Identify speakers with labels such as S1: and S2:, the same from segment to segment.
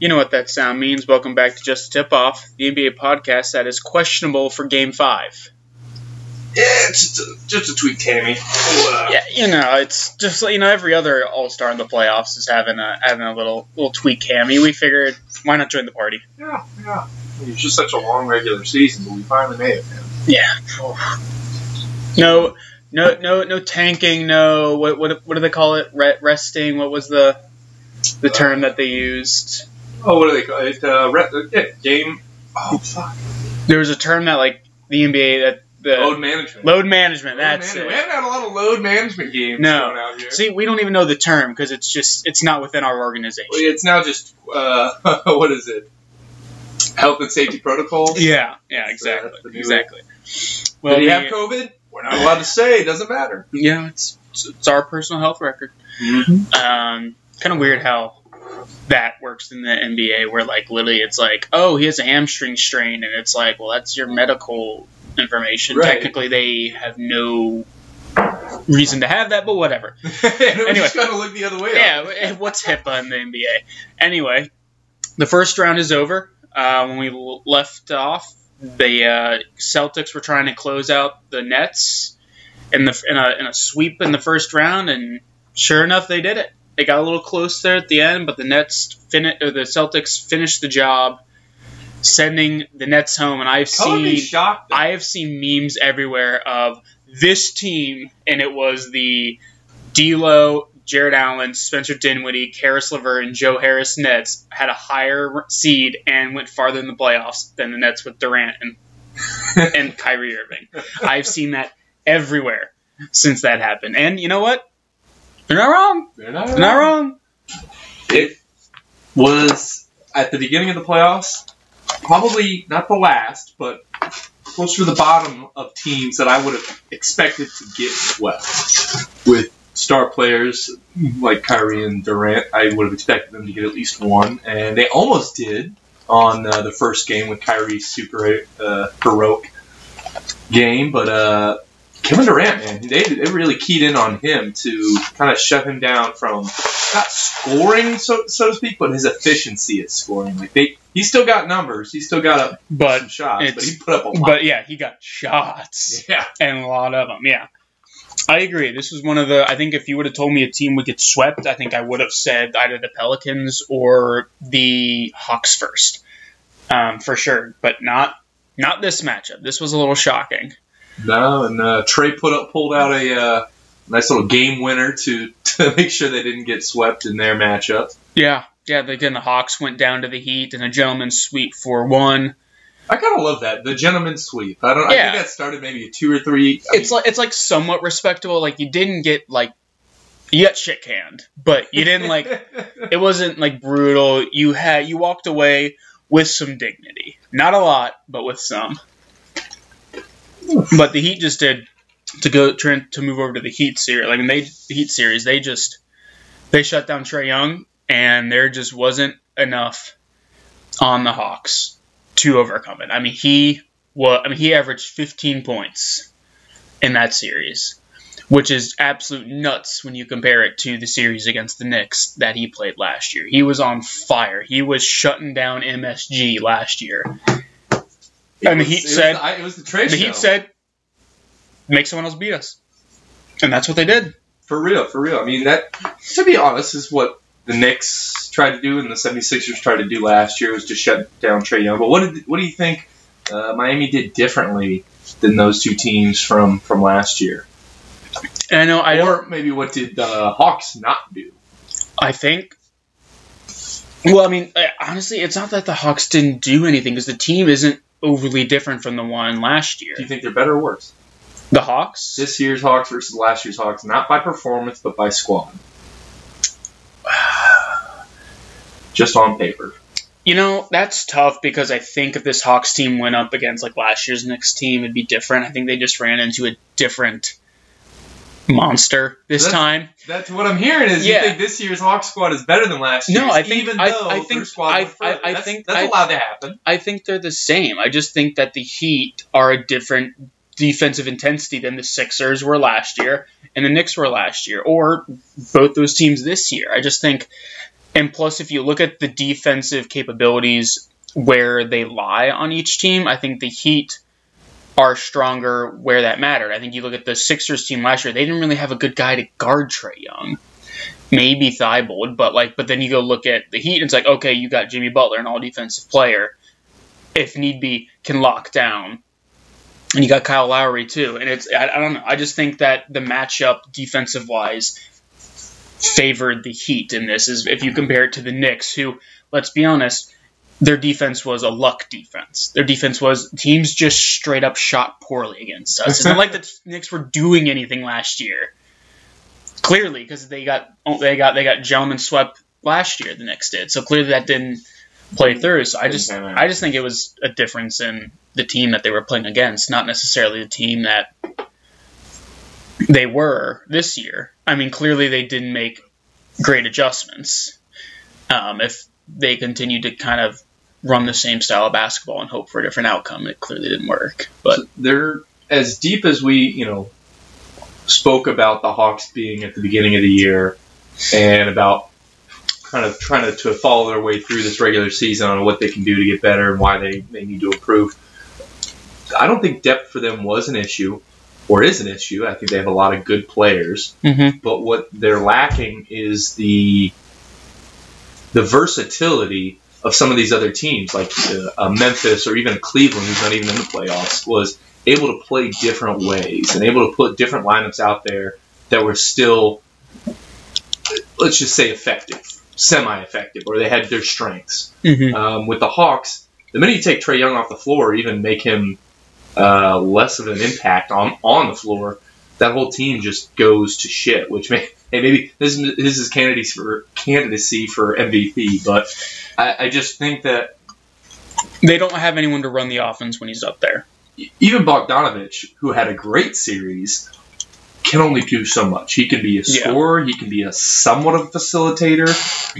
S1: You know what that sound means. Welcome back to Just a Tip Off, the NBA podcast that is questionable for Game 5.
S2: Yeah, it's just a, just a tweet, Tammy. Uh,
S1: Yeah, you know, it's just you know, every other All Star in the playoffs is having a having a little little tweak cammy. We figured, why not join the party?
S2: yeah, yeah. It's just such a long regular season, but we finally made it, man.
S1: Yeah. No, no, no, no tanking. No, what what what do they call it? Re- resting. What was the the term that they used?
S2: Oh, what do they call it? Uh, re- uh, yeah, game. Oh, fuck.
S1: There was a term that like the NBA that the
S2: Load management.
S1: load management.
S2: Load
S1: That's
S2: management.
S1: it.
S2: We haven't had a lot of load management games
S1: No.
S2: going out here.
S1: See, we don't even know the term because it's just it's not within our organization.
S2: Well, it's now just uh, what is it? Health and safety protocols.
S1: Yeah, yeah, exactly,
S2: new-
S1: exactly.
S2: Well,
S1: Well,
S2: you
S1: we-
S2: have COVID? We're not allowed to say. It doesn't matter.
S1: yeah, it's it's, it's our personal health record.
S2: Mm-hmm.
S1: Um, kind of weird how that works in the NBA, where like literally it's like, oh, he has a hamstring strain, and it's like, well, that's your medical information.
S2: Right.
S1: Technically, they have no reason to have that, but whatever.
S2: anyway, just gotta look the other way.
S1: Yeah, what's HIPAA in the NBA? Anyway, the first round is over. Uh, when we left off, the uh, Celtics were trying to close out the Nets in the in a, in a sweep in the first round, and sure enough, they did it. They got a little close there at the end, but the Nets fin- or the Celtics finished the job, sending the Nets home. And I've
S2: me
S1: seen. I have seen memes everywhere of this team, and it was the D'Lo, Jarrett Allen, Spencer Dinwiddie, Caris LeVert, and Joe Harris Nets had a higher seed and went farther in the playoffs than the Nets with Durant and and Kyrie Irving. I've seen that everywhere since that happened, and you know what? They're not wrong.
S2: They're not,
S1: They're not wrong.
S2: It was at the beginning of the playoffs, probably not the last, but close to the bottom of teams that I would have expected to get swept. With star players like Kyrie and Durant, I would have expected them to get at least one, and they almost did on uh, the first game with Kyrie's super uh, heroic game, but uh, Kevin Durant, man, they, they really keyed in on him to kind of shut him down from not scoring, so, so to speak, but his efficiency at scoring. Like they, he still got numbers, he still got up
S1: But
S2: some shots, but he put up a lot.
S1: but yeah, he got shots.
S2: yeah,
S1: and a lot of them. Yeah, I agree. This was one of the. I think if you would have told me a team would get swept, I think I would have said either the Pelicans or the Hawks first, um, for sure. But not not this matchup. This was a little shocking.
S2: No, and uh, Trae put up pulled out a uh, nice little game winner to to make sure they didn't get swept in their matchup.
S1: Yeah, yeah. Again, the Hawks went down to the Heat in a gentleman's sweep for one.
S2: I kind of love that the gentleman's sweep. I don't. I
S1: Yeah.
S2: think that started maybe a two or three. I
S1: It's like it's like somewhat respectable. Like you didn't get like you got shit canned, but you didn't like it wasn't like brutal. You had you walked away with some dignity. Not a lot, but with some. But the Heat just did to go to move over to the Heat series. I mean, they the Heat series. They just they shut down Trae Young, and there just wasn't enough on the Hawks to overcome it. I mean, he was. I mean, he averaged 15 points in that series which is absolute nuts when you compare it to the series against the Knicks that he played last year. He was on fire. He was shutting down MSG last year.
S2: It
S1: And the Heat
S2: it was
S1: said-
S2: the- it was the Trae
S1: The
S2: show.
S1: Heat said, "Make someone else beat us," and that's what they did.
S2: For real, for real. I mean, that, to be honest, is what the Knicks tried to do and the 76ers tried to do last year was to shut down Trae Young. But what did what do you think uh, Miami did differently than those two teams from, from last year?
S1: And I know I don't.
S2: or maybe what did the Hawks not do?
S1: I think. Well, I mean, honestly, it's not that the Hawks didn't do anything because the team isn't overly different from the one last year.
S2: Do you think they're better or worse?
S1: The Hawks.
S2: This year's Hawks versus last year's Hawks, not by performance, but by squad. Just on paper.
S1: You know, that's tough because I think if this Hawks team went up against like last year's Knicks team, it'd be different. I think they just ran into a different monster this
S2: That's-
S1: time.
S2: That's what I'm hearing. Is
S1: Yeah.
S2: you think this year's Hawks squad is better than last year's?
S1: No, I think-
S2: even
S1: I-
S2: though
S1: I think-
S2: squad
S1: I- I- I
S2: that's,
S1: think-
S2: that's
S1: I-
S2: allowed to happen.
S1: I think they're the same. I just think that the Heat are a different defensive intensity than the Sixers were last year and the Knicks were last year, or both those teams this year. I just think And plus, if you look at the defensive capabilities where they lie on each team, I think the Heat are stronger where that mattered. I think you look at the Sixers team last year; they didn't really have a good guy to guard Trae Young. Maybe Thybulle, but like, but then you go look at the Heat, and it's like, okay, you got Jimmy Butler, an all-defensive player, if need be, can lock down, and you got Kyle Lowry too. And it's, I, I don't know, I just think that the matchup defensive-wise favored the Heat in this. Is if you compare it to the Knicks, who, let's be honest, their defense was a luck defense. Their defense was teams just straight up shot poorly against us. It's not like the Knicks were doing anything last year. Clearly, because they got they got they got gentlemen swept last year. The Knicks did so clearly that didn't play through. So I just I just think it was a difference in the team that they were playing against, not necessarily the team that they were this year. I mean, clearly they didn't make great adjustments. Um, if they continued to kind of run the same style of basketball and hope for a different outcome. It clearly didn't work. But
S2: So they're as deep as we, you know, spoke about the Hawks being at the beginning of the year and about kind of trying to, to follow their way through this regular season on what they can do to get better and why they, they need to improve. I don't think depth for them was an issue or is an issue. I think they have a lot of good players.
S1: Mhm.
S2: But what they're lacking is the the versatility of some of these other teams, like uh, uh, Memphis or even Cleveland, who's not even in the playoffs, was able to play different ways and able to put different lineups out there that were still, let's just say, effective, semi-effective, or they had their strengths.
S1: Mhm.
S2: Um, with the Hawks, the minute you take Trae Young off the floor, or even make him uh, less of an impact on on the floor, that whole team just goes to shit. Which may hey, maybe this is this is candidacy for candidacy for MVP, but I, I just think that
S1: they don't have anyone to run the offense when he's up there.
S2: even Bogdanovic, who had a great series, can only do so much. He can be a
S1: Yeah.
S2: scorer, he can be a somewhat of a facilitator,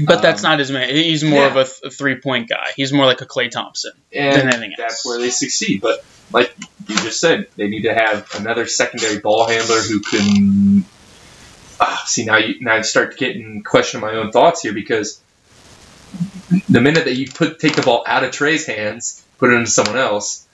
S1: But that's
S2: Um,
S1: not his man. He's more
S2: yeah.
S1: of a, th- a three point guy. He's more like a Klay Thompson.
S2: and
S1: Than anything
S2: that's where they succeed. But like you just said, they need to have another secondary ball handler who can. Ah, see now, you now I start getting questioning my own thoughts here because the minute that you put take the ball out of Trae's hands, put it into someone else,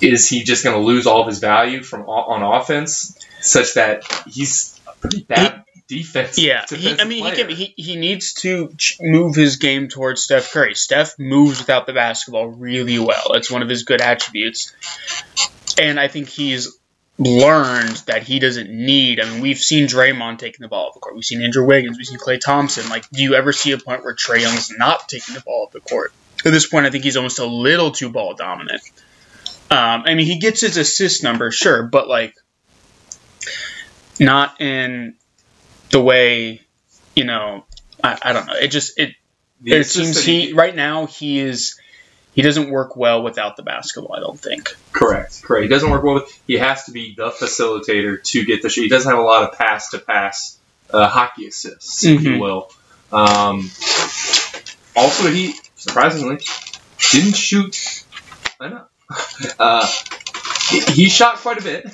S2: is he just going to lose all of his value from on offense, such that he's a pretty bad defense.
S1: Yeah, he, I mean, he, can, he he needs to ch- move his game towards Steph Curry. Steph moves without the basketball really well. It's one of his good attributes, and I think he's learned that he doesn't need. I mean, we've seen Draymond taking the ball off the court. We've seen Andrew Wiggins. We've seen Klay Thompson. Like, do you ever see a point where Trae Young's not taking the ball off the court? At this point, I think he's almost a little too ball dominant. Um, I mean, he gets his assist number, sure, but like, not in the way, you know, I, I don't know. It just it
S2: The
S1: it seems
S2: that
S1: he right now he is he doesn't work well without the basketball. I don't think.
S2: Correct. Correct. He doesn't work well with. He has to be the facilitator to get the shot. He doesn't have a lot of pass to pass hockey assists, if you
S1: Mhm.
S2: will. Um, also, he surprisingly didn't shoot enough. Uh, he, he shot quite a bit,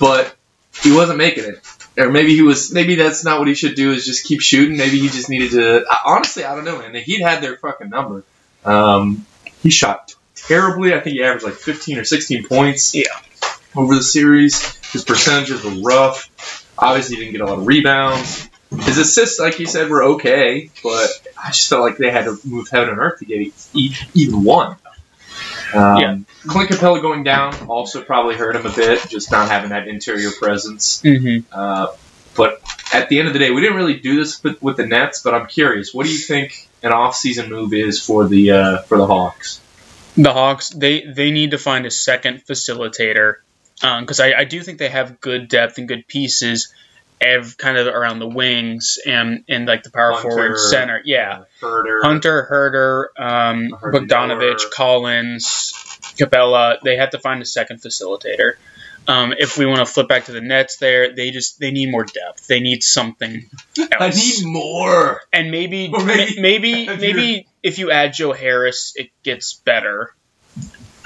S2: but he wasn't making it. Or maybe he was. Maybe that's not what he should do. Is just keep shooting. Maybe he just needed to. Honestly, I don't know, man. He'd had their fucking number. Um, he shot terribly. I think he averaged like 15 or 16 points.
S1: Yeah.
S2: Over the series, his percentages were rough. Obviously, he didn't get a lot of rebounds. His assists, like you said, were okay, but I just felt like they had to move heaven and earth to get even one. Um,
S1: Yeah.
S2: Clint Capela going down also probably hurt him a bit, just not having that interior presence.
S1: Mm-hmm.
S2: Uh, but at the end of the day, we didn't really do this with, with the Nets. But I'm curious, what do you think an off-season move is for the uh, for the Hawks?
S1: The Hawks they they need to find a second facilitator because I, I do think they have good depth and good pieces. Ev, kind of around the wings and and like the power
S2: Hunter,
S1: forward center, yeah.
S2: Uh, Huerter,
S1: Hunter, Huerter, um,
S2: Bogdanovic,
S1: Collins, Capela. They have to find a second facilitator. Um, if we want to flip back to the Nets, there they just they need more depth. They need something else.
S2: I need more.
S1: and maybe
S2: Or maybe-
S1: maybe maybe,
S2: if
S1: you add Joe Harris, it gets better.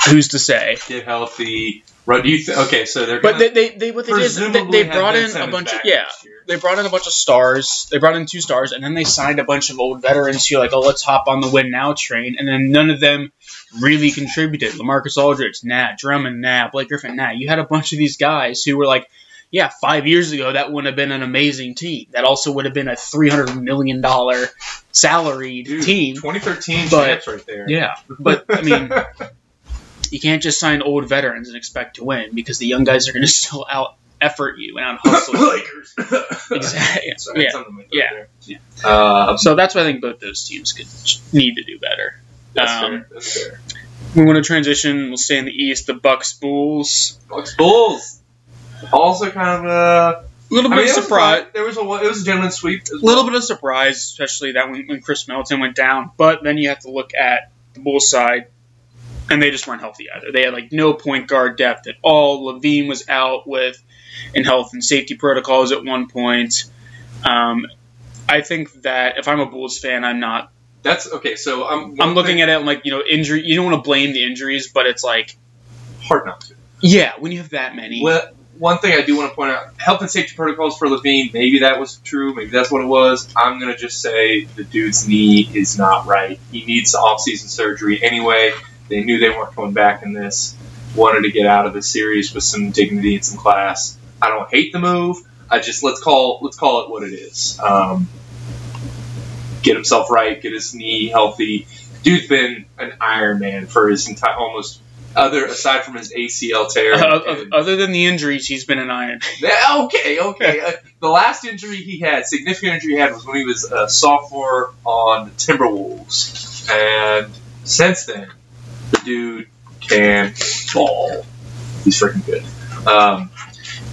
S1: Who's to say?
S2: Get healthy. Run. Do you th- okay? So they're
S1: But
S2: gonna
S1: they, they, they what they did is they, they brought in a
S2: Simmons
S1: bunch of yeah
S2: next year.
S1: They brought in a bunch of stars. They brought in two stars, and then they signed a bunch of old veterans who are like, oh, let's hop on the win now train. And then none of them really contributed. Lamarcus Aldridge, nah. Drummond, nah. Blake Griffin, nah. You had a bunch of these guys who were like, yeah, five years ago that would have been an amazing team. That also would have been a three hundred million dollar salaried
S2: Dude,
S1: team.
S2: 2013
S1: But-
S2: champs right there.
S1: Yeah, but I mean, you can't just sign old veterans and expect to win because the young guys are going to still out effort you and out hustle. you.
S2: Lakers.
S1: Exactly.
S2: Sorry,
S1: Yeah. Yeah. Yeah.
S2: Um,
S1: So that's why I think both those teams could need to do better.
S2: that's
S1: Um,
S2: fair. That's fair.
S1: We want to transition. We'll stay in the East. The Bucks Bulls.
S2: Bucks Bulls. Also kind of uh,
S1: A little
S2: I
S1: bit
S2: mean,
S1: of surprise.
S2: There was a it was a gentleman's sweep.
S1: A
S2: well.
S1: little bit of surprise, especially that when, when Khris Middleton went down. But then you have to look at the Bulls side, and they just weren't healthy either. They had like no point guard depth at all. LaVine was out with in health and safety protocols at one point. Um, I think that if I'm a Bulls fan, I'm not.
S2: That's okay. So I'm
S1: I'm looking at it like you know injury. You don't want to blame the injuries, but it's like
S2: hard not to.
S1: yeah, when you have that many.
S2: Well, one thing I do want to point out: health and safety protocols for LaVine. Maybe that was true. Maybe that's what it was. I'm gonna just say the dude's knee is not right. He needs off-season surgery anyway. They knew they weren't coming back in this. Wanted to get out of the series with some dignity and some class. I don't hate the move. I just let's call let's call it what it is. Um, get himself right. Get his knee healthy. Dude's been an Iron Man for his entire almost other aside from his ACL tear.
S1: Uh,
S2: and-
S1: other than the injuries, he's been an iron.
S2: okay, okay. Uh, the last injury he had, significant injury he had, was when he was a sophomore on the Timberwolves, and since then, the dude can ball. He's freaking good. Um,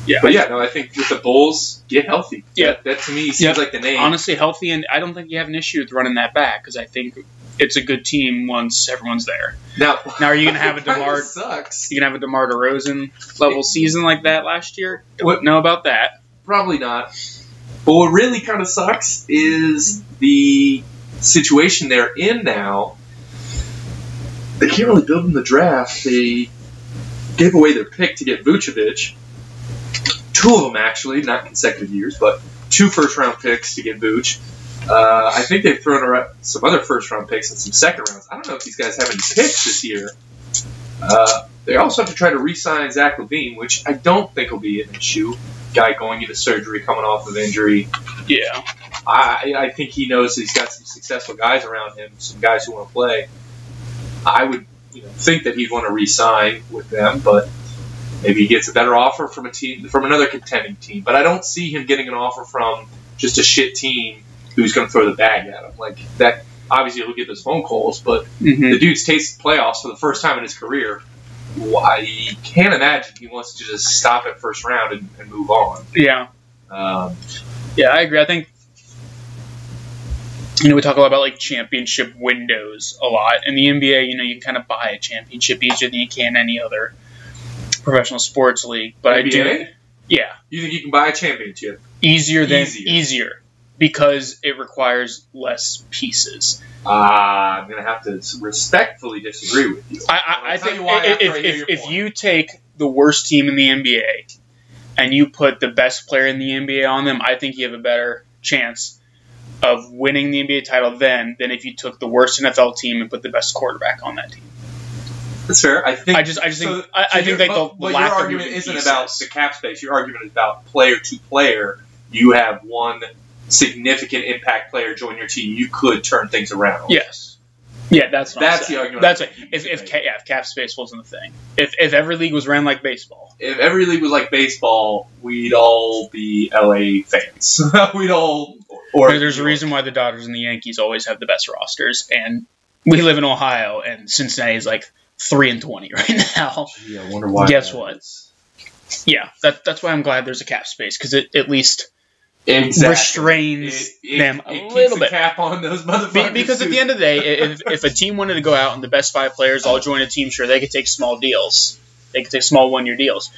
S1: Yeah.
S2: but yeah, no, I think with the Bulls, get healthy.
S1: Yeah.
S2: that, that to me seems
S1: Yeah.
S2: like the name.
S1: honestly healthy, and I don't think you have an issue with running that back because I think it's a good team once everyone's there.
S2: now,
S1: Now, are you gonna have a DeMar-
S2: Sucks.
S1: You can have a DeMar DeRozan level season like that last year.
S2: What-
S1: Don't know about that.
S2: Probably not. But what really kind of sucks is the situation they're in now. They can't really build in the draft. They gave away their pick to get Vucevic. Two of them, actually, not consecutive years, but two first round picks to get Vuce. Uh, I think they've thrown around some other first round picks and some second rounds. I don't know if these guys have any picks this year. Uh, they also have to try to re sign Zach LaVine, which I don't think will be an issue guy going into surgery, coming off of injury.
S1: Yeah,
S2: I, I think he knows he's got some successful guys around him, some guys who want to play. I would you know, think that he'd want to re-sign with them, but maybe he gets a better offer from a team, from another contending team. But I don't see him getting an offer from just a shit team who's going to throw the bag at him like that. Obviously, he'll get those phone calls, but
S1: hmm
S2: the dude's tasted playoffs for the first time in his career. I can't imagine he wants to just stop at first round and, and move on.
S1: yeah,
S2: Um,
S1: yeah. I agree. I think you know we talk a lot about like championship windows a lot in the NBA. You know, you can kind of buy a championship easier than you can any other professional sports league. But I do,
S2: NBA?
S1: yeah.
S2: You think you can buy a championship?
S1: easier than
S2: Easier.
S1: easier, because it requires less pieces.
S2: Uh, I'm gonna have to respectfully disagree with you.
S1: I, I, I think
S2: you
S1: if, if, if, if you take the worst team in the NBA and you put the best player in the NBA on them, I think you have a better chance of winning the NBA title then than if you took the worst NFL team and put the best quarterback on that team.
S2: That's fair. I think.
S1: I just I just
S2: so-
S1: think I, I think that the,
S2: but
S1: lack
S2: your argument
S1: moving
S2: isn't
S1: pieces-
S2: about the cap space. Your argument is about player to player. You have one significant impact player join your team. You could turn things around.
S1: Yes. Yeah, that's
S2: That's the argument
S1: That's it. If if ca- yeah, if cap space wasn't a thing, if if every league was ran like baseball,
S2: If every league was like baseball, we'd all be LA fans. we'd all. Or
S1: There- There's a reason why the Dodgers and the Yankees always have the best rosters, and we live in Ohio, and Cincinnati is like three and twenty right now.
S2: Gee, I wonder why.
S1: Guess
S2: that
S1: what?
S2: is.
S1: Yeah, that, that's why I'm glad there's a cap space because it at least
S2: Exactly.
S1: restrains
S2: It- it-
S1: them a
S2: it
S1: little
S2: the
S1: bit.
S2: cap on those
S1: Be-
S2: motherfuckers.
S1: because at the end of the day, if, if a team wanted to go out and the best five players all join a team, sure they could take small deals, they could take small one year deals,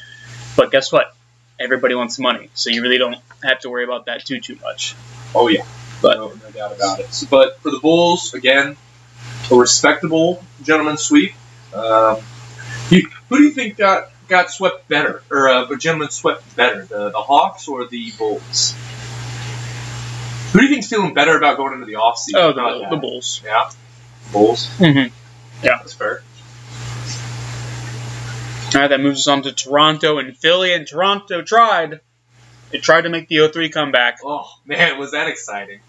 S1: but guess what? Everybody wants money, so you really don't have to worry about that too too much.
S2: Oh yeah,
S1: But-
S2: no, no doubt about it. But for the Bulls, again, a respectable gentleman sweep. Um, You, who do you think got got swept better, or uh, or gentlemen swept better, the the Hawks or the Bulls? Who do you think's feeling better about going into the offseason?
S1: Oh, the, the Bulls.
S2: Yeah, Bulls.
S1: Mm-hmm.
S2: Yeah, that's fair.
S1: All right, that moves us on to Toronto and Philly. And Toronto tried. It tried to make the 0-3 comeback,
S2: Oh man, was that exciting!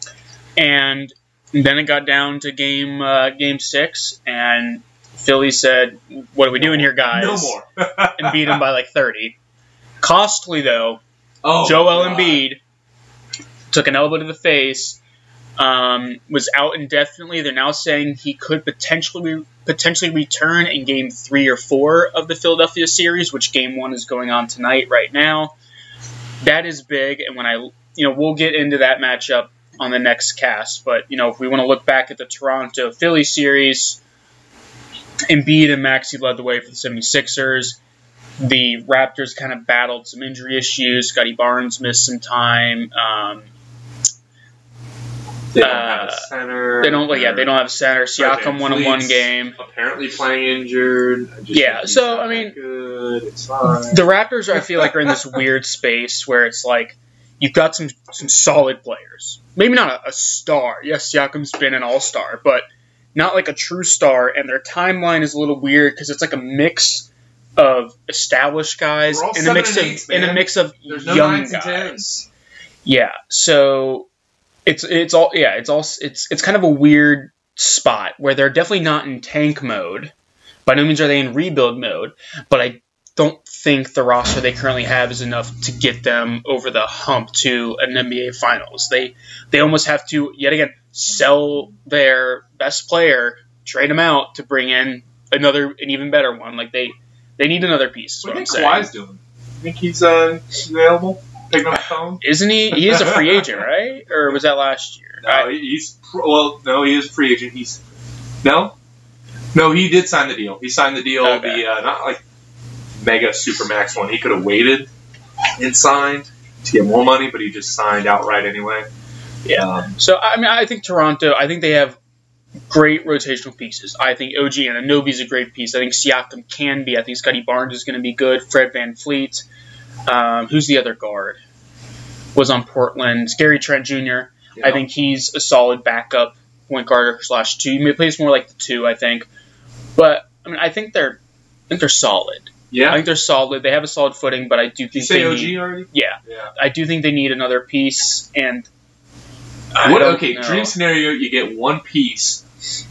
S1: and then it got down to game uh, game six, and Philly said, "What are we doing here, guys?"
S2: No more.
S1: and beat them by like 30. Costly though.
S2: oh,
S1: Joel
S2: God.
S1: Embiid took an elbow to the face. Um, was out indefinitely. They're now saying he could potentially potentially return in Game Three or Four of the Philadelphia series, which Game One is going on tonight, right now. That is big, and when I, you know, we'll get into that matchup on the next cast. But you know, if we want to look back at the Toronto Philly series, Embiid and Maxey led the way for the 76ers. The Raptors kind of battled some injury issues. Scottie Barnes missed some time. Um,
S2: They don't have a
S1: Uh,
S2: center.
S1: they don't, yeah, they don't have center. Siakam won in one game.
S2: Apparently playing injured.
S1: Yeah, so, I mean-
S2: good. It's fine.
S1: The Raptors, I feel like, are in this weird space where it's like you've got some some solid players. Maybe not a, a star. Yes, Siakam's been an all star, but not like a true star. And their timeline is a little weird because it's like a mix of established guys and a mix
S2: and
S1: of
S2: eights,
S1: and a mix of
S2: There's
S1: young
S2: and
S1: guys. Yeah, so it's it's all yeah it's all it's it's kind of a weird spot where they're definitely not in tank mode. By no means are they in rebuild mode, but I don't think the roster they currently have is enough to get them over the hump to an NBA Finals. They they almost have to yet again sell their best player, trade him out to bring in another an even better one. Like they they need another piece. Is
S2: What
S1: what
S2: do you
S1: I'm
S2: think
S1: saying.
S2: Kawhi's doing? Think he's uh, available? Picking up the phone?
S1: Isn't he? He is a free agent, right? Or was that last year?
S2: No, he- he's well. No, he is a free agent. He's no, no. He did sign the deal. He signed the deal.
S1: Okay.
S2: The uh, not like mega super max one. He could have waited and signed to get more money, but he just signed outright anyway.
S1: Yeah.
S2: Um,
S1: So I mean, I think Toronto. I think they have great rotational pieces. I think OG and is a great piece. I think Siakam can be. I think Scottie Barnes is going to be good. Fred VanVleet. Um, who's the other guard? Was on Portland. Gary Trent Jr.
S2: you
S1: I think he's a solid backup point guard slash two. He plays more like the two, I think. But I mean, I think they're I think they're solid.
S2: Yeah, I
S1: think they're solid. They have a solid footing, but I do think
S2: say
S1: they
S2: OG
S1: need.
S2: already?
S1: Yeah,
S2: Yeah.
S1: I do think they need another piece. And
S2: What? Okay.
S1: know.
S2: Dream scenario: you get one piece.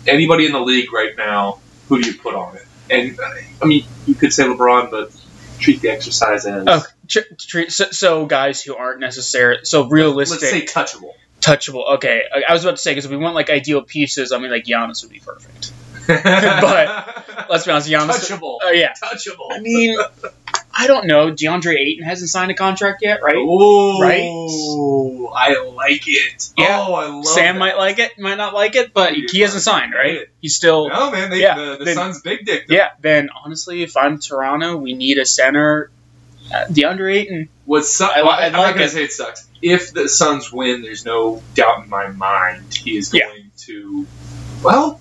S2: Anybody in the league right now? Who do you put on it? And I mean, you could say LeBron, but treat the exercise as
S1: tr- so, so guys who aren't necessarily so realistic,
S2: let's say touchable.
S1: touchable. Okay, I, was about to say because if we want like ideal pieces, I mean like Giannis would be perfect.
S2: but
S1: Let's be honest, Giannis.
S2: touchable.
S1: Oh yeah,
S2: touchable.
S1: I mean, I don't know. DeAndre Ayton hasn't signed a contract yet, right?
S2: Oh,
S1: Right?
S2: I like it.
S1: Yeah.
S2: Oh, I love
S1: Sam
S2: that.
S1: might like it, might not like it, but
S2: Dude,
S1: he hasn't signed, right? He's still.
S2: No, man. They,
S1: Yeah,
S2: the the
S1: then-
S2: Suns big dick.
S1: Yeah, then honestly, if I'm Toronto, we need a center. Uh, DeAndre Ayton.
S2: What su-
S1: I I
S2: I'm
S1: like
S2: not gonna
S1: it.
S2: say it sucks. If the Suns win, there's no doubt in my mind he is
S1: Yeah.
S2: going to. Well,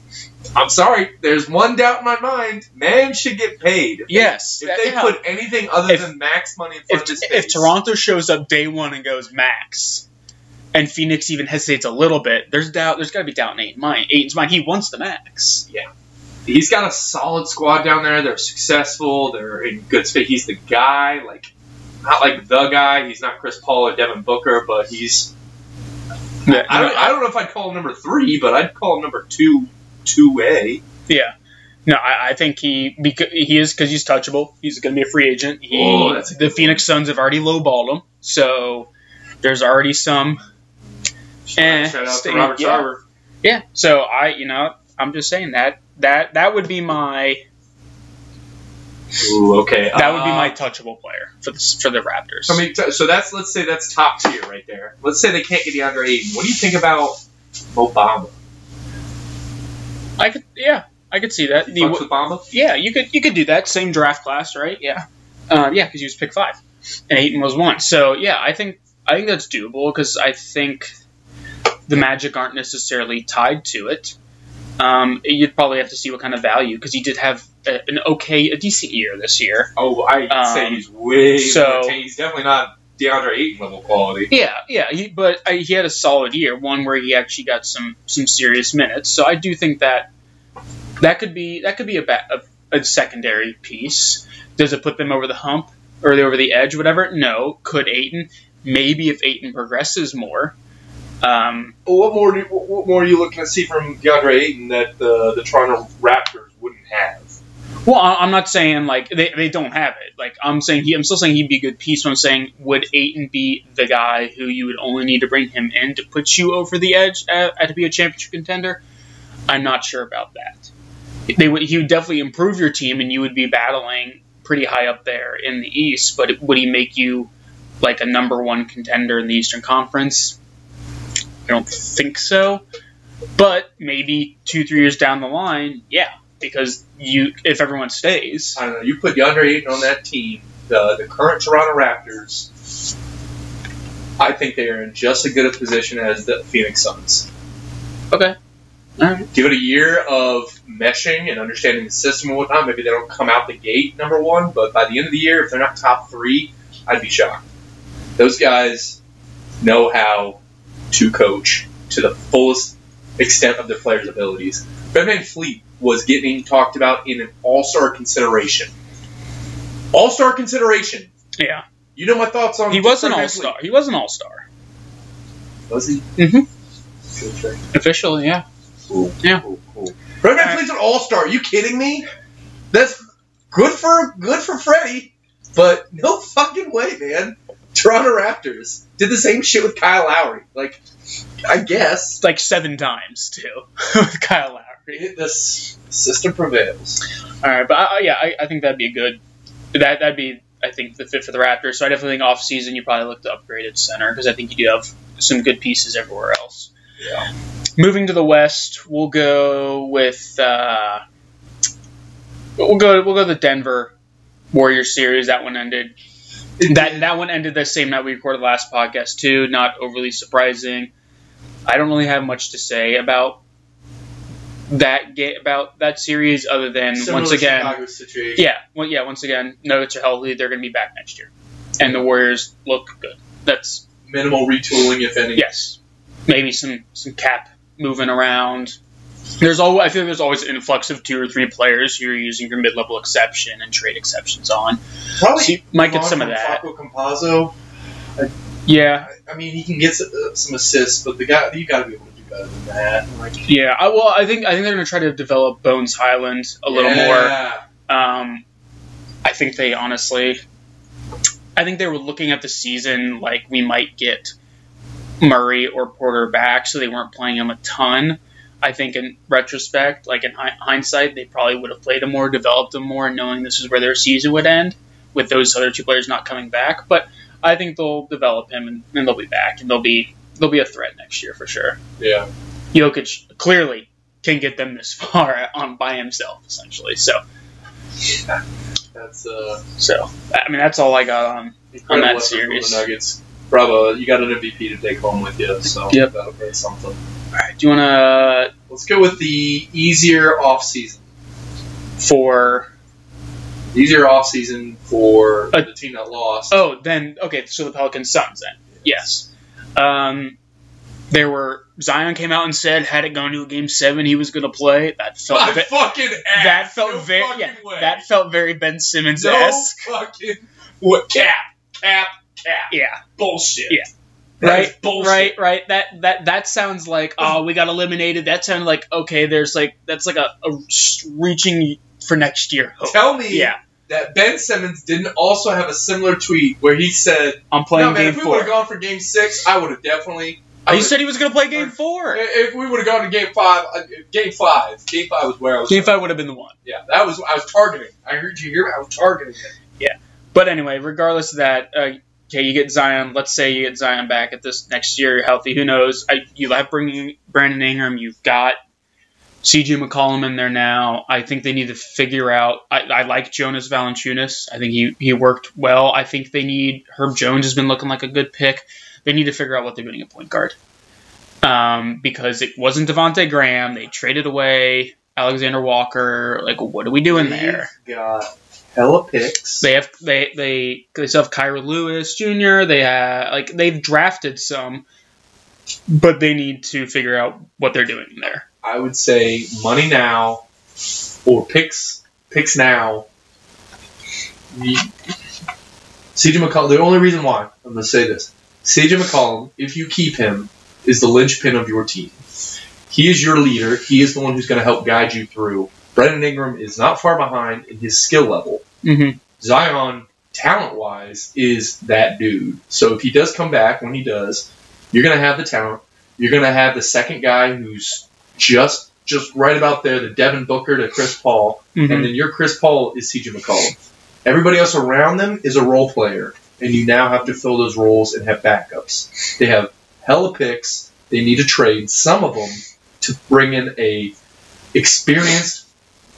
S2: I'm sorry. There's one doubt in my mind. Man should get paid. If they-
S1: Yes.
S2: If they
S1: yeah.
S2: put anything other
S1: If-
S2: than max money in front
S1: if,
S2: of his
S1: if Toronto shows up day one and goes max, and Phoenix even hesitates a little bit, there's doubt. There's got to be doubt in Ayton's mind. Ayton's mind. He wants the max.
S2: He's got a solid squad down there. They're successful. They're in good space. He's the guy, like not like the guy. He's not Chris Paul or Devin Booker, but he's.
S1: Yeah,
S2: I don't, I don't know if I'd call him number three, but I'd call him number two, two A.
S1: yeah. No, I, I think he because he is because he's touchable. He's going to be a free agent. He,
S2: Oh, that's
S1: the
S2: good
S1: Phoenix Suns have already lowballed him, so there's already some. Eh,
S2: Shout out to Robert
S1: yeah.
S2: Sarver.
S1: Yeah. So I, you know, I'm just saying that that that would be my
S2: Ooh, okay.
S1: that would be
S2: Uh,
S1: my touchable player for the for the Raptors.
S2: I mean, so that's let's say that's top tier right there. Let's say they can't get DeAndre Ayton. What do you think about Mo Bamba?
S1: I could, yeah, I could see that. The-
S2: Bamba?
S1: yeah, you could you could do that. Same draft class, right? Yeah, uh, yeah, because he was pick five, and Ayton was one. So yeah, I think I think that's doable because I think the Magic aren't necessarily tied to it. Um, you'd probably have to see what kind of value because he did have a, an okay, a decent year this year.
S2: Oh, I
S1: Um,
S2: say he's way
S1: so-
S2: He's definitely not DeAndre Ayton level quality.
S1: Yeah, yeah, he, but I, he had a solid year, one where he actually got some some serious minutes. So I do think that that could be that could be a, ba- a, a secondary piece. Does it put them over the hump or over the edge, whatever? No. Could Ayton? Maybe if Ayton progresses more. Um,
S2: what more? Do, what more are you looking to see from DeAndre Ayton that the the Toronto Raptors wouldn't have?
S1: well, I'm not saying like they, they don't have it. Like I'm saying he, I'm still saying he'd be a good piece. But I'm saying would Ayton be the guy who you would only need to bring him in to put you over the edge at, at to be a championship contender? I'm not sure about that. They would he would definitely improve your team, and you would be battling pretty high up there in the East. But would he make you like a number one contender in the Eastern Conference? I don't think so. But maybe two, three years down the line, yeah, because you if everyone stays,
S2: I don't know. You put DeAndre Ayton on that team, the the current Toronto Raptors. I think they are in just as good a position as the Phoenix Suns.
S1: okay, all right,
S2: Give it a year of meshing and understanding the system and whatnot. Maybe they don't come out the gate number one, but by the end of the year, if they're not top three, I'd be shocked. Those guys know how to coach to the fullest extent of their players' abilities. Fred VanVleet was getting talked about in an All Star consideration. All Star consideration.
S1: yeah,
S2: You know my thoughts on
S1: he was an all star. He was an all star
S2: Was he? Mm-hmm.
S1: Officially. Yeah,
S2: Cool.
S1: Yeah.
S2: Cool. Cool. Fred VanVleet's an All Star. Are you kidding me? That's good for good for Freddie, but no fucking way, man. Toronto Raptors did the same shit with Kyle Lowry. Like, I guess
S1: like seven times too with Kyle Lowry.
S2: the system prevails.
S1: All right, but I, yeah, I, I think that'd be a good. That that'd be I think the fit for the Raptors. So I definitely think off season you probably look to upgrade at center because I think you do have some good pieces everywhere else.
S2: Yeah.
S1: Moving to the West, we'll go with uh, we'll go we'll go the Denver Warriors series. That one ended. That that one ended the same night we recorded the last podcast too. Not overly surprising. I don't really have much to say about that ga- about that series other than
S2: Similar
S1: once again, yeah, well, yeah. Once again, Nuggets are healthy; they're going to be back next year, and the Warriors look good. That's
S2: Minimal retooling, if any.
S1: yes, maybe some some cap moving around. There's always I feel like there's always an influx of two or three players who you're using your mid level exception and trade exceptions on.
S2: Probably
S1: So you might get some of that.
S2: Facu Campazzo.
S1: Yeah,
S2: I mean, he can get some, uh, some assists, but the guy you got to be able to do better than that. Like,
S1: yeah. I, well, I think I think they're going to try to develop Bones Hyland a little more. Um, I think they honestly, I think they were looking at the season like we might get Murray or Porter back, so they weren't playing him a ton. I think in retrospect, like in hi- hindsight, they probably would have played him more, developed him more, knowing this is where their season would end with those other two players not coming back. But I think they'll develop him and, and they'll be back and they'll be they'll be a threat next year for sure.
S2: Yeah.
S1: Jokic clearly can get them this far on by himself, essentially. So.
S2: That's uh,
S1: So, I mean, that's all I got on.
S2: incredible
S1: that series.
S2: Nuggets. Bravo, you got an MVP to take home with you, so
S1: Yep.
S2: that'll be something.
S1: All right, do you want to
S2: Let's go with the easier off season.
S1: for?
S2: Easier off season for
S1: Uh,
S2: the team that lost.
S1: Oh, then okay. So the Pelicans Suns then. Yes. Um, there were Zion came out and said had it gone to a game seven he was going to play. That felt
S2: My
S1: ve-
S2: fucking ass.
S1: that felt
S2: no
S1: very yeah, that felt very Ben Simmons
S2: no
S1: esque.
S2: fucking what cap cap cap
S1: Yeah.
S2: bullshit.
S1: Yeah. Right, right, right. That that that sounds like oh we got eliminated. That sounded like okay. There's like that's like a, a reaching for next year. Hope.
S2: Tell me
S1: Yeah,
S2: that Ben Simmons didn't also have a similar tweet where he said,
S1: I'm playing
S2: "No man,
S1: game
S2: if we would have gone for Game Six, I would have definitely." I
S1: He said he was going to play game four.
S2: If we would have gone to game five, uh, game five, game five was where I was.
S1: Game five would have been the one.
S2: Yeah, that was I was targeting. I heard you hear me. I was targeting it.
S1: Yeah, but anyway, regardless of that, uh, okay, you get Zion. Let's say you get Zion back at this next year, you're healthy. Who knows? I, you have bringing Brandon Ingram. You've got CJ McCollum in there now. I think they need to figure out. I, I like Jonas Valanciunas. I think he, he worked well. I think they need Herb Jones has been looking like a good pick. They need to figure out what they're doing at point guard. Um, because it wasn't Devonte Graham. They traded away Alexander Walker. Like, what are we doing there?
S2: They've got hella picks.
S1: They have they they they still have Kira Lewis Jr. They have like they've drafted some, but they need to figure out what they're doing there.
S2: I would say money now or picks picks now. CJ McCollum. The only reason why I'm going to say this: CJ McCollum, if you keep him, is the linchpin of your team. He is your leader. He is the one who's going to help guide you through. Brandon Ingram is not far behind in his skill level.
S1: Mm-hmm.
S2: Zion, talent wise, is that dude. So if he does come back, when he does, you're gonna have the talent. You're gonna have the second guy who's just just right about there, the Devin Booker to Chris Paul, and
S1: Mm-hmm.
S2: then your Chris Paul is CJ McCollum. Everybody else around them is a role player, and you now have to fill those roles and have backups. They have hella picks. They need to trade some of them to bring in a experienced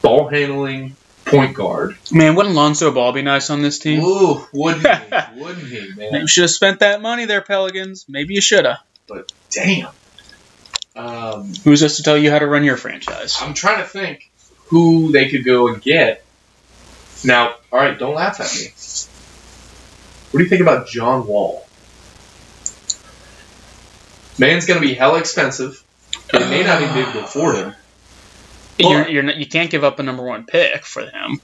S2: ball handling point guard.
S1: Man, wouldn't Lonzo Ball be nice on this team?
S2: Ooh, wouldn't he? Wouldn't he, man?
S1: You should have spent that money there, Pelicans. Maybe you should have.
S2: But damn. Um,
S1: Who's us to tell you how to run your franchise?
S2: I'm trying to think who they could go and get. Now, all right, don't laugh at me. What do you think about John Wall? Man's going to be hella expensive. They may not even be able to afford him.
S1: You're, you're not, you can't give up a number one pick for him,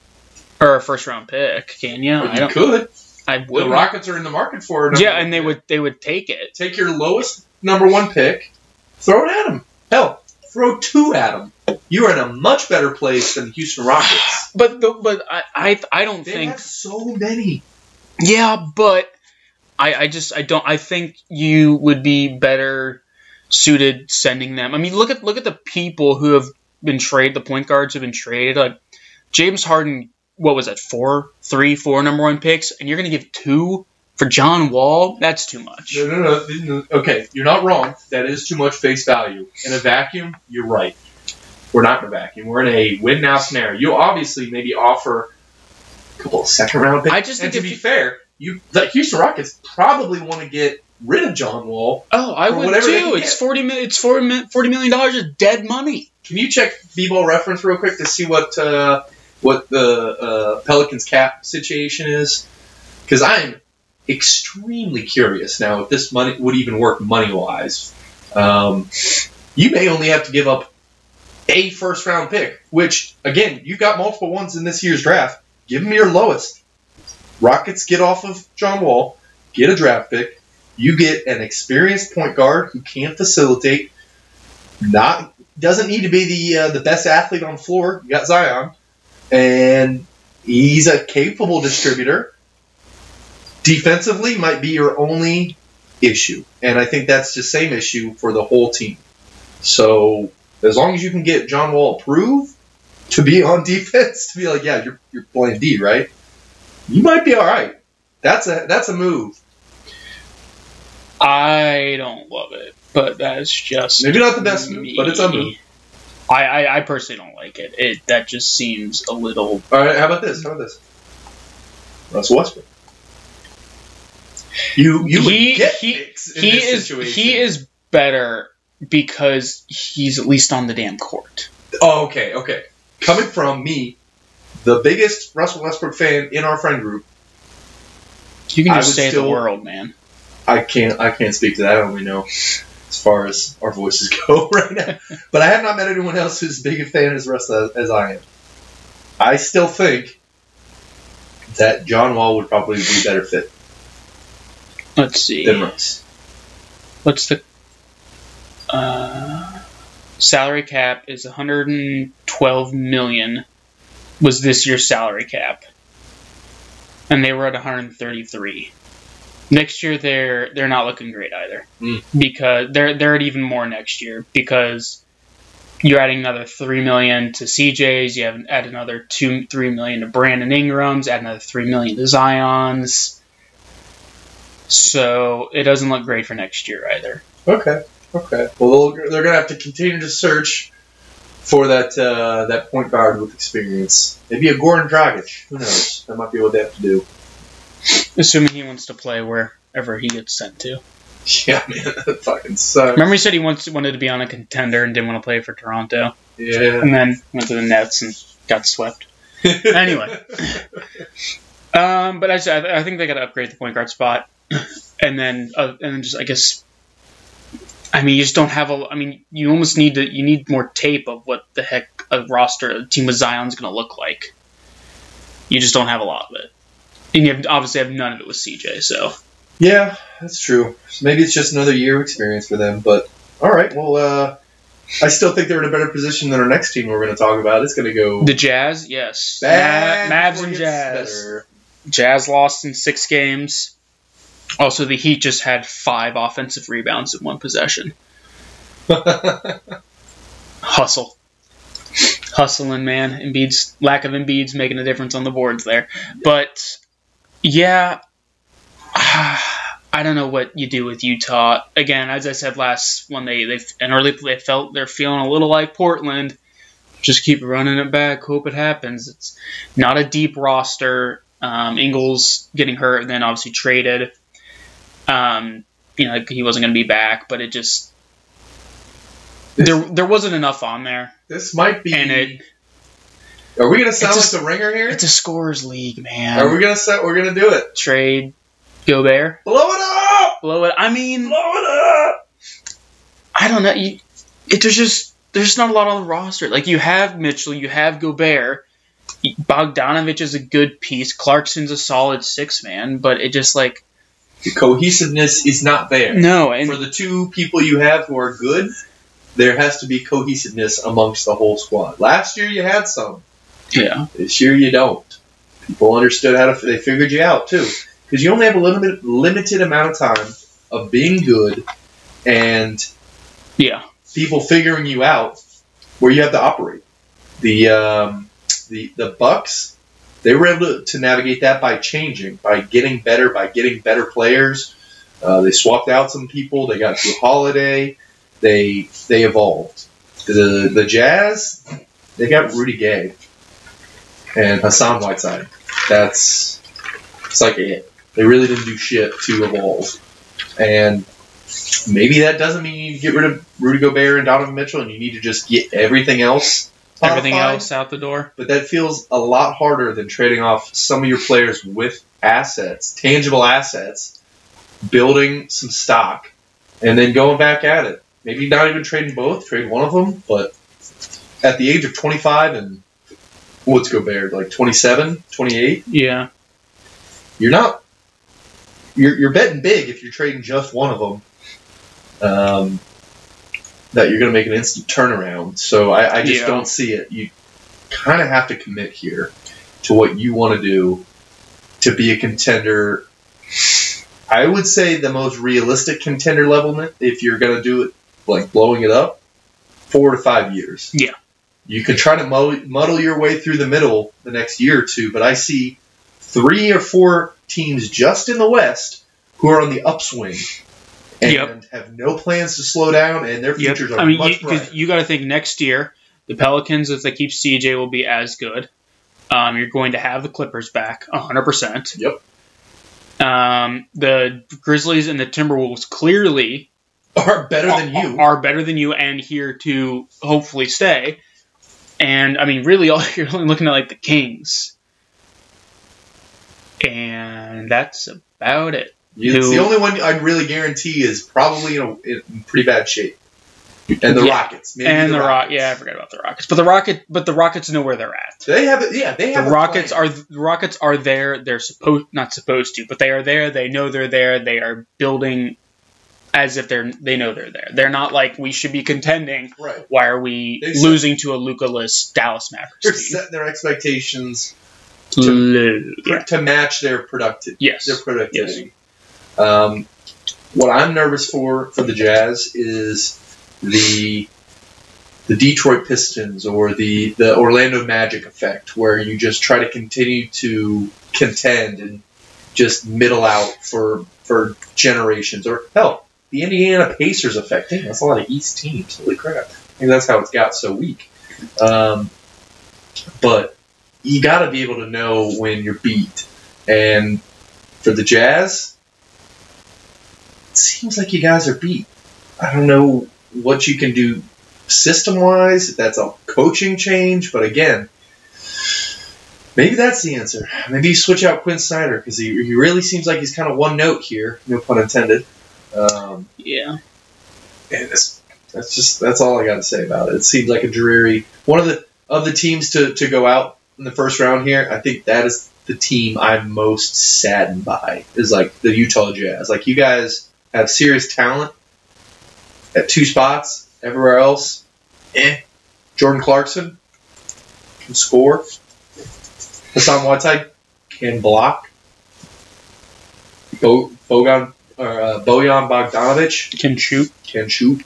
S1: or a first round pick, can you?
S2: But you could.
S1: I
S2: The. Rockets are in the market for it.
S1: Yeah, and they would they would take it.
S2: take your lowest number one pick, throw it at him. Hell, throw two at him. You are in a much better place than the Houston Rockets.
S1: But the, but I, I I don't
S2: They
S1: think
S2: have so many.
S1: Yeah, but I, I just I don't I think you would be better suited sending them. I mean, look at look at the people who have been traded. The point guards have been traded. Like James Harden, what was that? Four, three, four number one picks, and you're gonna give two for John Wall? That's too much.
S2: No, no, no. Okay, you're not wrong. That is too much face value. In a vacuum, you're right. We're not in a vacuum. We're in a win now scenario. You obviously maybe offer a couple of second round picks.
S1: I just
S2: and to be
S1: you-
S2: fair, you the Houston Rockets probably want to get rid of John Wall.
S1: Oh, I would too. It's forty. mi- It's mi- Forty million dollars of dead money.
S2: Can you check B-ball reference real quick to see what uh, what the uh, Pelicans cap situation is? Because I'm extremely curious now if this money would even work money wise. Um, you may only have to give up a first round pick, which again you've got multiple ones in this year's draft. Give them your lowest. Rockets get off of John Wall, get a draft pick. You get an experienced point guard who can facilitate. Not doesn't need to be the uh, the best athlete on the floor. You got Zion, and he's a capable distributor. Defensively, might be your only issue, and I think that's the same issue for the whole team. So as long as you can get John Wall approved to be on defense, to be like, yeah, you're you're playing D, right? You might be all right. That's a that's a move.
S1: I don't love it, but that's just
S2: Maybe not the best move, but it's a move.
S1: I, I, I personally don't like it. It that just seems a little.
S2: All right, how about this? How about this? Russell Westbrook. You you
S1: He-
S2: get
S1: he- He is
S2: situation.
S1: he is better because he's at least on the damn court.
S2: Oh, okay, okay. Coming from me, the biggest Russell Westbrook fan in our friend group,
S1: You can just
S2: would
S1: save
S2: still-
S1: the world, man.
S2: I can't I can't speak to that. I only know as far as our voices go right now. But I have not met anyone else who's as big a fan as Russ as, as I am. I still think that John Wall would probably be a better fit
S1: Let's see.
S2: than Russ.
S1: What's the uh, salary cap? Is 112 million. Was this year's salary cap, and they were at 133. Next year, they're they're not looking great either
S2: Mm.
S1: because they're they're at even more next year because you're adding another three million to CJ's. You have add another two three million to Brandon Ingram's. Add another three million to Zion's. So it doesn't look great for next year either.
S2: Okay. Okay. Well, they're going to have to continue to search for that uh, that point guard with experience. Maybe a Goran Dragic. Who knows? That might be what they have to do.
S1: Assuming he wants to play wherever he gets sent to.
S3: Yeah, man, that fucking sucks.
S1: Remember he said he wants wanted to be on a contender and didn't want to play for Toronto,
S3: Yeah.
S1: and then went to the Nets and got swept. Anyway. Um, but I, just, I I think they got to upgrade the point guard spot, and then uh, and then just I guess. I mean, you just don't have a. I mean, you almost need to. You need more tape of what the heck a roster, a team with Zion's going to look like. You just don't have a lot of it, and you have, obviously have none of it with CJ. So
S2: Yeah, that's true. Maybe it's just another year of experience for them. But all right, well, uh, I still think they're in a better position than our next team we're going to talk about. It's going to go
S1: the Jazz, yes,
S2: bad
S1: Ma- Mavs and Jazz.
S2: better.
S1: Jazz lost in six games. Also, the Heat just had five offensive rebounds in one possession. Hustle. Hustling, man. Embiid's lack of Embiid's making a difference on the boards there. But yeah, I don't know what you do with Utah. Again, as I said last when they they an early they felt they're feeling a little like Portland. Just keep running it back. Hope it happens. It's not a deep roster. Um, Ingles getting hurt and then obviously traded. Um, you know, he wasn't going to be back, but it just there there wasn't enough on there,
S2: This might be.
S1: and it
S2: are we going to sound
S1: It's
S2: like the ringer here?
S1: it's a scorers league, man.
S2: Are we going to set? We're going to do it.
S1: trade Gobert?
S2: Blow it up!
S1: Blow it. I mean,
S2: Blow it up!
S1: I don't know. You, it, there's just there's not a lot on the roster. Like you have Mitchell, you have Gobert. Bogdanovic is a good piece. Clarkson's a solid six man, but it just like
S2: The cohesiveness is not there.
S1: no. And
S2: For the two people you have who are good, there has to be cohesiveness amongst the whole squad. Last year you had some.
S1: Yeah,
S2: This year you don't. People understood how to. They figured you out too, because you only have a limited limited amount of time of being good, and
S1: yeah,
S2: people figuring you out where you have to operate. The um, the the Bucks, they were able to, to navigate that by changing, by getting better, by getting better players. Uh, they swapped out some people. They got Jrue Holiday. They they evolved. The the Jazz, they got Rudy Gay and Hassan Whiteside. That's it's like it. They really didn't do shit to evolve, and maybe that doesn't mean you need to get rid of Rudy Gobert and Donovan Mitchell, and you need to just get everything else.
S1: everything
S2: modified.
S1: else out the door.
S2: But that feels a lot harder than trading off some of your players with assets, tangible assets, building some stock, and then going back at it. Maybe not even trading both, trade one of them, but at the age of 25 and what's Gobert, like 27, 28,
S1: Yeah,
S2: you're not, you're, you're betting big if you're trading just one of them. Um, that you're going to make an instant turnaround. So I, I just
S1: Yeah.
S2: don't see it. You kind of have to commit here to what you want to do to be a contender. I would say the most realistic contender level, if you're going to do it like blowing it up, four to five years.
S1: Yeah.
S2: You can try to muddle, your way through the middle the next year or two, but I see three or four teams just in the West who are on the upswing and
S1: Yep.
S2: have no plans to slow down, and their
S1: Yep.
S2: futures are
S1: I mean,
S2: much
S1: you,
S2: brighter.
S1: you got to think next year the Pelicans, if they keep CJ, will be as good. Um, you're going to have the Clippers back 100%.
S2: Yep.
S1: Um, the Grizzlies and the Timberwolves clearly
S2: are better than
S1: are,
S2: you.
S1: are better than you and here to hopefully stay. And I mean, really, all you're only looking at like the Kings, and that's about it.
S2: It's
S1: who-
S2: the only one I'd really guarantee is probably in, a, in pretty bad shape. And the
S1: Yeah.
S2: Rockets, maybe
S1: and
S2: the,
S1: the, Rock,
S2: Rockets.
S1: yeah, I forgot about the Rockets, but the Rocket, but the Rockets know where they're at.
S2: they have it. Yeah, they have.
S1: the Rockets
S2: plan.
S1: are the Rockets are there. They're supposed not supposed to, but they are there. They know they're there. They are building as if they're they know they're there. They're not like we should be contending.
S2: right.
S1: Why are we
S2: set-
S1: losing to a Luka-less Dallas Mavericks? They're team?
S2: setting their expectations
S1: Lu- yeah.
S2: to match their productive
S1: Yes.
S2: their productivity. Um, what I'm nervous for for the Jazz is the the Detroit Pistons or the the Orlando Magic effect, where you just try to continue to contend and just middle out for for generations, or hell, the Indiana Pacers effect. Dang, that's a lot of East teams. Holy crap! I think that's how it's got so weak. Um, but you got to be able to know when you're beat, and for the Jazz, it seems like you guys are beat. I don't know what you can do system wise, if that's a coaching change, but again, maybe that's the answer. Maybe you switch out Quin Snyder because he, he really seems like he's kind of one note here, no pun intended. Um,
S1: Yeah.
S2: that's, that's just that's all I got to say about it. It seemed like a dreary one of the of the teams to, to go out in the first round here. I think that is the team I'm most saddened by is like the Utah Jazz. Like you guys have serious talent at two spots. Everywhere else, eh. Jordan Clarkson can score. Hassan Whiteside can block. Bo- Bogan or uh, Bojan Bogdanovic
S1: Can shoot.
S2: can shoot.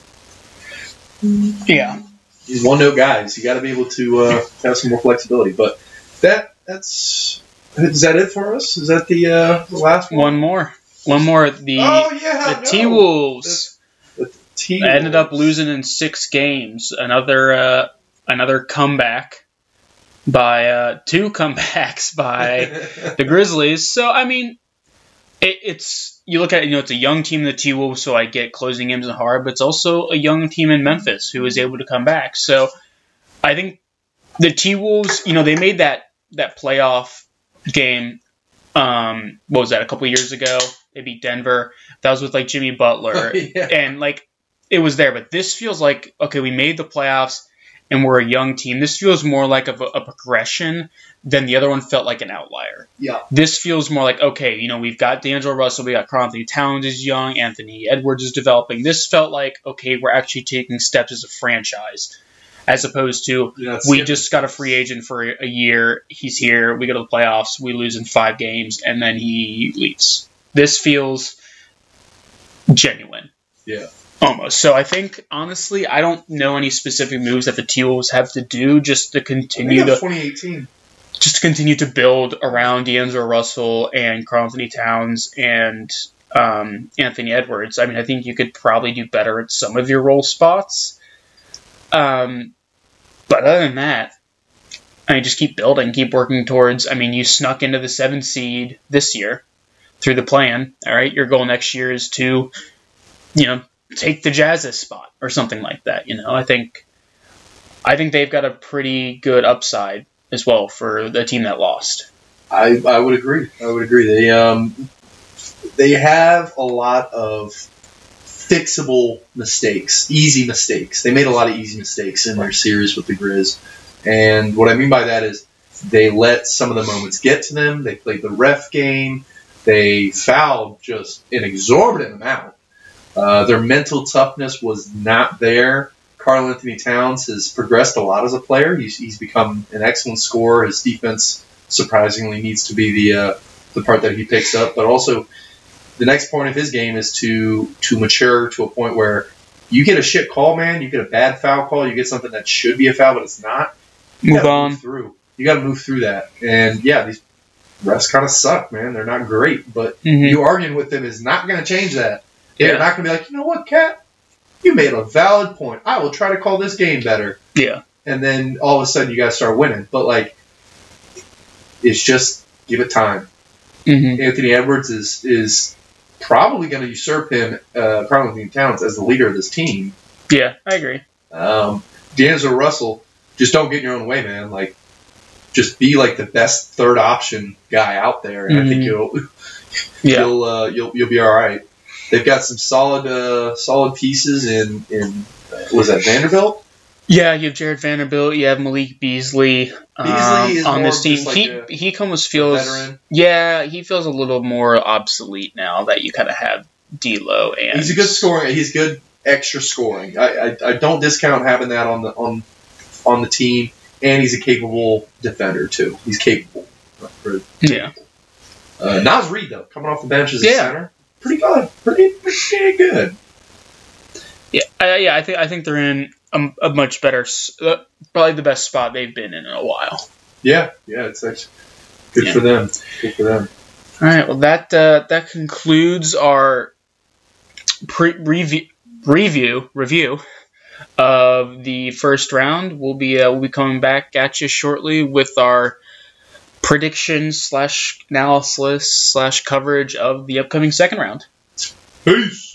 S1: Yeah.
S2: He's one note guys. You got to be able to uh, have some more flexibility. But that that's is that it for us? Is that the uh, the last one?
S1: One more. One more. The
S2: oh yeah,
S1: the
S2: no.
S1: T Wolves ended up losing in six games. Another uh, another comeback by uh, two comebacks by the Grizzlies. So I mean, it, it's you look at it, you know it's a young team, the T Wolves. So I get closing games are hard, but it's also a young team in Memphis who was able to come back. So I think the T Wolves, you know, they made that that playoff game. Um, what was that? A couple years ago, they beat Denver. That was with like Jimmy Butler,
S2: yeah.
S1: and like it was there. But this feels like okay, we made the playoffs and we're a young team. This feels more like a, a progression than the other one felt like an outlier.
S2: Yeah.
S1: This feels more like okay, you know, we've got D'Angelo Russell, we got Anthony Towns is young, Anthony Edwards is developing. This felt like okay, we're actually taking steps as a franchise, as opposed to
S2: You're
S1: we just got a free agent for a year. He's here. We go to the playoffs. We lose in five games, and then he leaves. This feels genuine.
S2: Yeah.
S1: Almost. So I think honestly, I don't know any specific moves that the T Wolves have to do just to continue to
S2: 2018.
S1: just to continue to build around D'Angelo Russell and Karl Anthony Towns and um, Anthony Edwards. I mean, I think you could probably do better at some of your role spots. Um, but other than that, I mean, just keep building, keep working towards. I mean, you snuck into the seventh seed this year through the play-in. All right, your goal next year is to, you know, take the Jazz's spot or something like that. You know, I think, I think they've got a pretty good upside as well for the team that lost.
S2: I, I would agree. I would agree. They um they have a lot of fixable mistakes, easy mistakes. They made a lot of easy mistakes in their series with the Grizz, and what I mean by that is they let some of the moments get to them. They played the ref game. They fouled just an exorbitant amount. Uh, their mental toughness was not there. Karl Anthony Towns has progressed a lot as a player. He's, he's become an excellent scorer. His defense surprisingly needs to be the uh, the part that he picks up, but also the next point of his game is to to mature to a point where you get a shit call, man. You get a bad foul call. You get something that should be a foul, but it's not. You
S1: Move on.
S2: Move through. You got to move through that. And yeah, these refs kind of suck, man. They're not great, but
S1: Mhm.
S2: you arguing with them is not going to change that. They're
S1: Yeah.
S2: not going to be like, you know what, KAT, you made a valid point. I will try to call this game better.
S1: Yeah.
S2: And then all of a sudden you guys start winning. But like, it's just give it time.
S1: Mhm.
S2: Anthony Edwards is is probably going to usurp him, uh, Karl Anthony Towns, as the leader of this team.
S1: Yeah, I agree.
S2: Um, D'Angelo Russell, just don't get in your own way, man. Like, just be like the best third option guy out there, and I think
S1: Mhm.
S2: you'll
S1: Yeah.
S2: you'll uh, you'll you'll be all right. They've got some solid uh, solid pieces in in uh, was that Vanderbilt?
S1: Yeah, you have Jarred Vanderbilt, you have Malik Beasley, um,
S2: Beasley is
S1: on this team.
S2: like
S1: he
S2: a
S1: he almost feels yeah, he feels a little more obsolete now that you kind of have D'Lo and
S2: He's a good scoring. He's good extra scoring. I, I, I don't discount having that on the on on the team, and he's a capable defender too. He's capable.
S1: Yeah,
S2: Uh, Naz Reid though, coming off the bench as a
S1: Yeah.
S2: center, pretty good. Pretty pretty good.
S1: yeah, I, yeah. I think I think they're in a, a much better, uh, probably the best spot they've been in in a while.
S2: Yeah, yeah. It's actually good
S1: Yeah.
S2: for them. Good for them.
S1: All right, well that uh, that concludes our pre- review review review of the first round. We'll be uh, we'll be coming back at you shortly with our predictions slash analysis slash coverage of the upcoming second round.
S2: Peace.